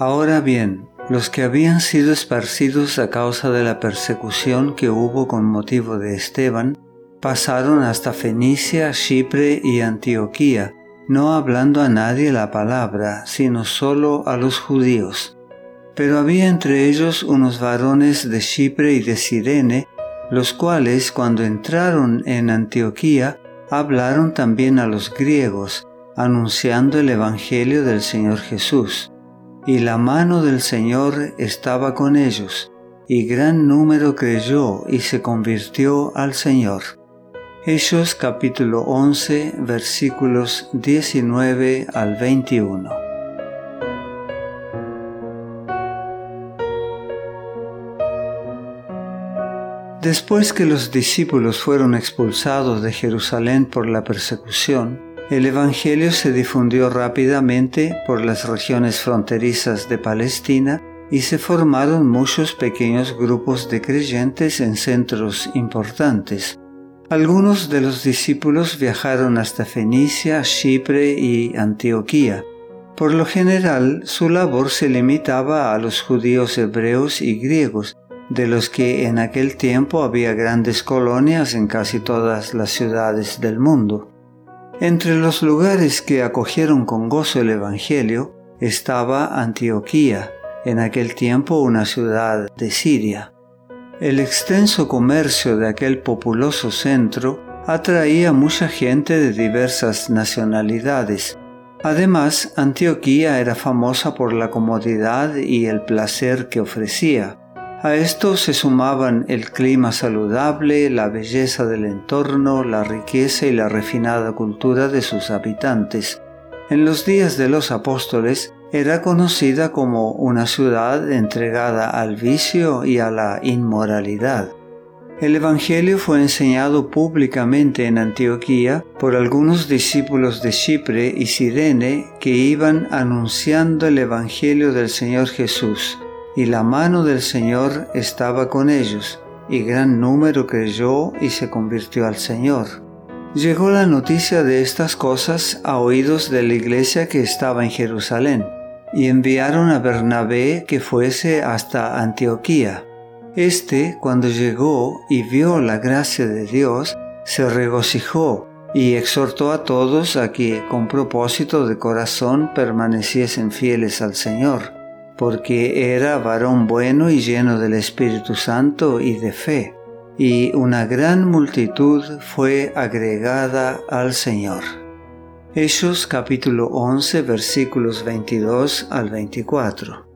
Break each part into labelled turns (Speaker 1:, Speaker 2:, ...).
Speaker 1: Ahora bien, los que habían sido esparcidos a causa de la persecución que hubo con motivo de Esteban, pasaron hasta Fenicia, Chipre y Antioquía, no hablando a nadie la palabra, sino solo a los judíos. Pero había entre ellos unos varones de Chipre y de Sirene, los cuales cuando entraron en Antioquía hablaron también a los griegos, anunciando el Evangelio del Señor Jesús. Y la mano del Señor estaba con ellos, y gran número creyó y se convirtió al Señor. Hechos capítulo 11 versículos 19 al 21. Después que los discípulos fueron expulsados de Jerusalén por la persecución, el Evangelio se difundió rápidamente por las regiones fronterizas de Palestina y se formaron muchos pequeños grupos de creyentes en centros importantes algunos de los discípulos viajaron hasta Fenicia, Chipre y Antioquía. Por lo general, su labor se limitaba a los judíos hebreos y griegos, de los que en aquel tiempo había grandes colonias en casi todas las ciudades del mundo. Entre los lugares que acogieron con gozo el Evangelio estaba Antioquía, en aquel tiempo una ciudad de Siria. El extenso comercio de aquel populoso centro atraía mucha gente de diversas nacionalidades. Además, Antioquía era famosa por la comodidad y el placer que ofrecía. A esto se sumaban el clima saludable, la belleza del entorno, la riqueza y la refinada cultura de sus habitantes. En los días de los apóstoles, era conocida como una ciudad entregada al vicio y a la inmoralidad. El Evangelio fue enseñado públicamente en Antioquía por algunos discípulos de Chipre y Sirene que iban anunciando el Evangelio del Señor Jesús, y la mano del Señor estaba con ellos, y gran número creyó y se convirtió al Señor. Llegó la noticia de estas cosas a oídos de la iglesia que estaba en Jerusalén y enviaron a Bernabé que fuese hasta Antioquía. Este, cuando llegó y vio la gracia de Dios, se regocijó y exhortó a todos a que con propósito de corazón permaneciesen fieles al Señor, porque era varón bueno y lleno del Espíritu Santo y de fe, y una gran multitud fue agregada al Señor. Hechos capítulo 11 versículos 22 al 24.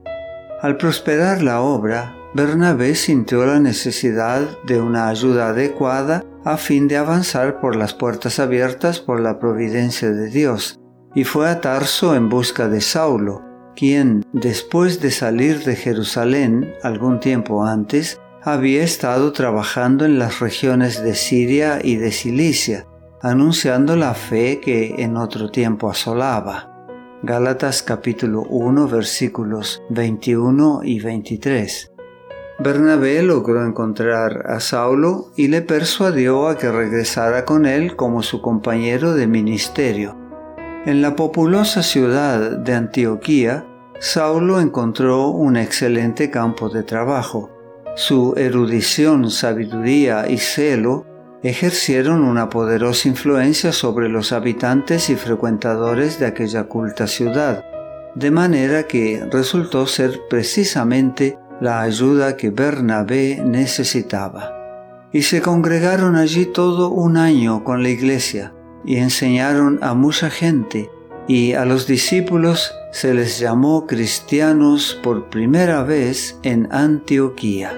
Speaker 1: Al prosperar la obra, Bernabé sintió la necesidad de una ayuda adecuada a fin de avanzar por las puertas abiertas por la providencia de Dios, y fue a Tarso en busca de Saulo, quien, después de salir de Jerusalén algún tiempo antes, había estado trabajando en las regiones de Siria y de Cilicia, anunciando la fe que en otro tiempo asolaba. Gálatas capítulo 1 versículos 21 y 23. Bernabé logró encontrar a Saulo y le persuadió a que regresara con él como su compañero de ministerio. En la populosa ciudad de Antioquía, Saulo encontró un excelente campo de trabajo. Su erudición, sabiduría y celo ejercieron una poderosa influencia sobre los habitantes y frecuentadores de aquella culta ciudad, de manera que resultó ser precisamente la ayuda que Bernabé necesitaba. Y se congregaron allí todo un año con la iglesia y enseñaron a mucha gente y a los discípulos se les llamó cristianos por primera vez en Antioquía.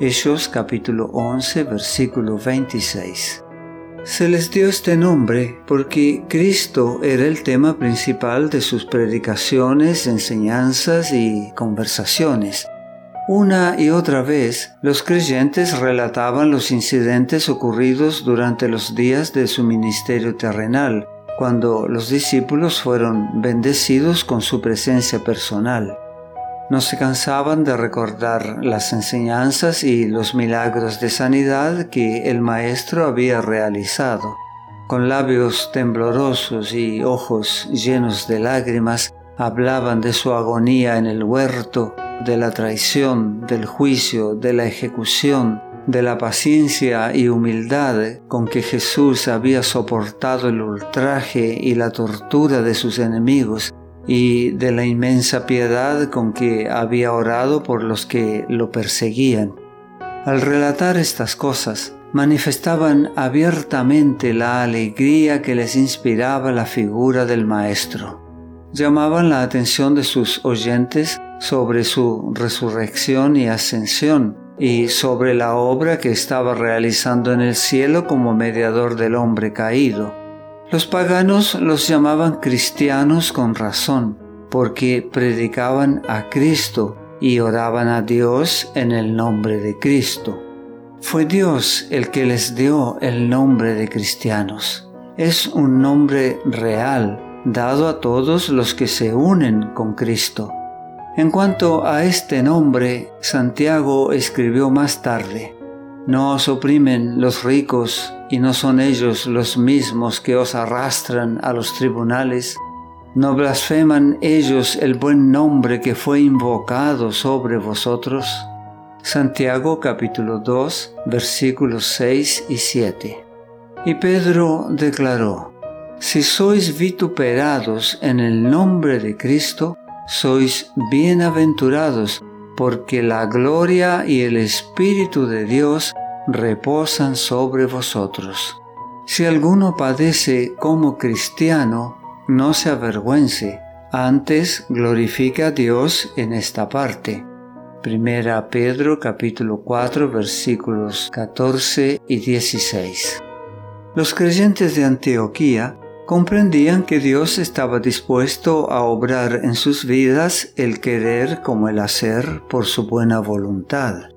Speaker 1: Hechos capítulo 11 versículo 26. Se les dio este nombre porque Cristo era el tema principal de sus predicaciones, enseñanzas y conversaciones. Una y otra vez los creyentes relataban los incidentes ocurridos durante los días de su ministerio terrenal, cuando los discípulos fueron bendecidos con su presencia personal no se cansaban de recordar las enseñanzas y los milagros de sanidad que el Maestro había realizado. Con labios temblorosos y ojos llenos de lágrimas, Hablaban de su agonía en el huerto, de la traición, del juicio, de la ejecución, de la paciencia y humildad con que Jesús había soportado el ultraje y la tortura de sus enemigos y de la inmensa piedad con que había orado por los que lo perseguían. Al relatar estas cosas, manifestaban abiertamente la alegría que les inspiraba la figura del Maestro. Llamaban la atención de sus oyentes sobre su resurrección y ascensión, y sobre la obra que estaba realizando en el cielo como mediador del hombre caído. Los paganos los llamaban cristianos con razón, porque predicaban a Cristo y oraban a Dios en el nombre de Cristo. Fue Dios el que les dio el nombre de cristianos. Es un nombre real, dado a todos los que se unen con Cristo. En cuanto a este nombre, Santiago escribió más tarde, No os oprimen los ricos y no son ellos los mismos que os arrastran a los tribunales. ¿No blasfeman ellos el buen nombre que fue invocado sobre vosotros? Santiago capítulo 2 versículos 6 y 7. Y Pedro declaró, Si sois vituperados en el nombre de Cristo, sois bienaventurados, porque la gloria y el Espíritu de Dios reposan sobre vosotros. Si alguno padece como cristiano, no se avergüence, antes glorifica a Dios en esta parte. Primera Pedro capítulo 4 versículos 14 y 16. Los creyentes de Antioquía comprendían que Dios estaba dispuesto a obrar en sus vidas el querer como el hacer por su buena voluntad.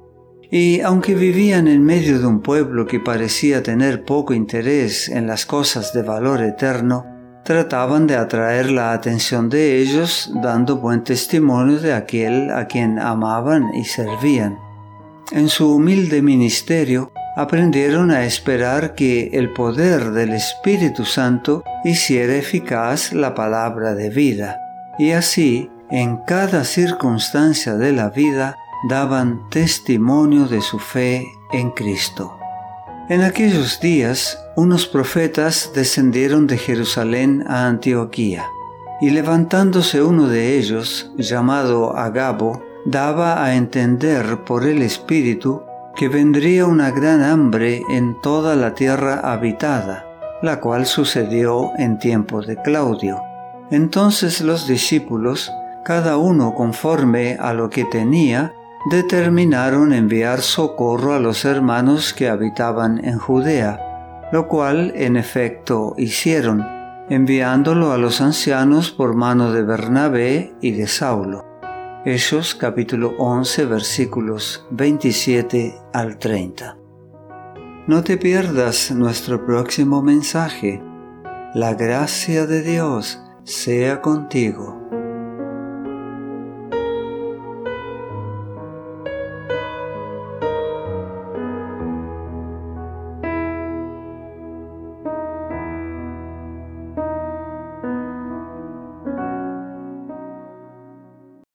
Speaker 1: Y aunque vivían en medio de un pueblo que parecía tener poco interés en las cosas de valor eterno, trataban de atraer la atención de ellos dando buen testimonio de aquel a quien amaban y servían. En su humilde ministerio aprendieron a esperar que el poder del Espíritu Santo hiciera eficaz la palabra de vida, y así, en cada circunstancia de la vida, daban testimonio de su fe en Cristo. En aquellos días, unos profetas descendieron de Jerusalén a Antioquía, y levantándose uno de ellos, llamado Agabo, daba a entender por el Espíritu que vendría una gran hambre en toda la tierra habitada, la cual sucedió en tiempo de Claudio. Entonces los discípulos, cada uno conforme a lo que tenía, determinaron enviar socorro a los hermanos que habitaban en Judea, lo cual en efecto hicieron, enviándolo a los ancianos por mano de Bernabé y de Saulo. Hechos capítulo 11 versículos 27 al 30. No te pierdas nuestro próximo mensaje. La gracia de Dios sea contigo.